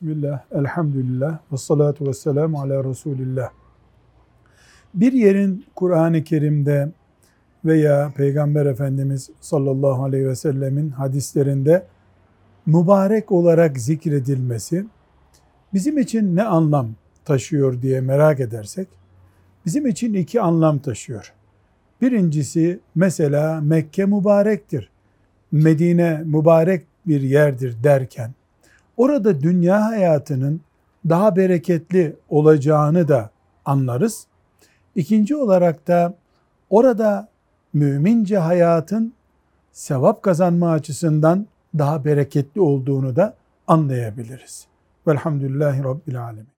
Bismillah, elhamdülillah, ve salatu ve selamu ala Resulillah. Bir yerin Kur'an-ı Kerim'de veya Peygamber Efendimiz sallallahu aleyhi ve sellemin hadislerinde mübarek olarak zikredilmesi bizim için ne anlam taşıyor diye merak edersek, bizim için iki anlam taşıyor. Birincisi mesela Mekke mübarektir, Medine mübarek bir yerdir derken, orada dünya hayatının daha bereketli olacağını da anlarız. İkinci olarak da orada mümince hayatın sevap kazanma açısından daha bereketli olduğunu da anlayabiliriz. Velhamdülillahi Rabbil Alemin.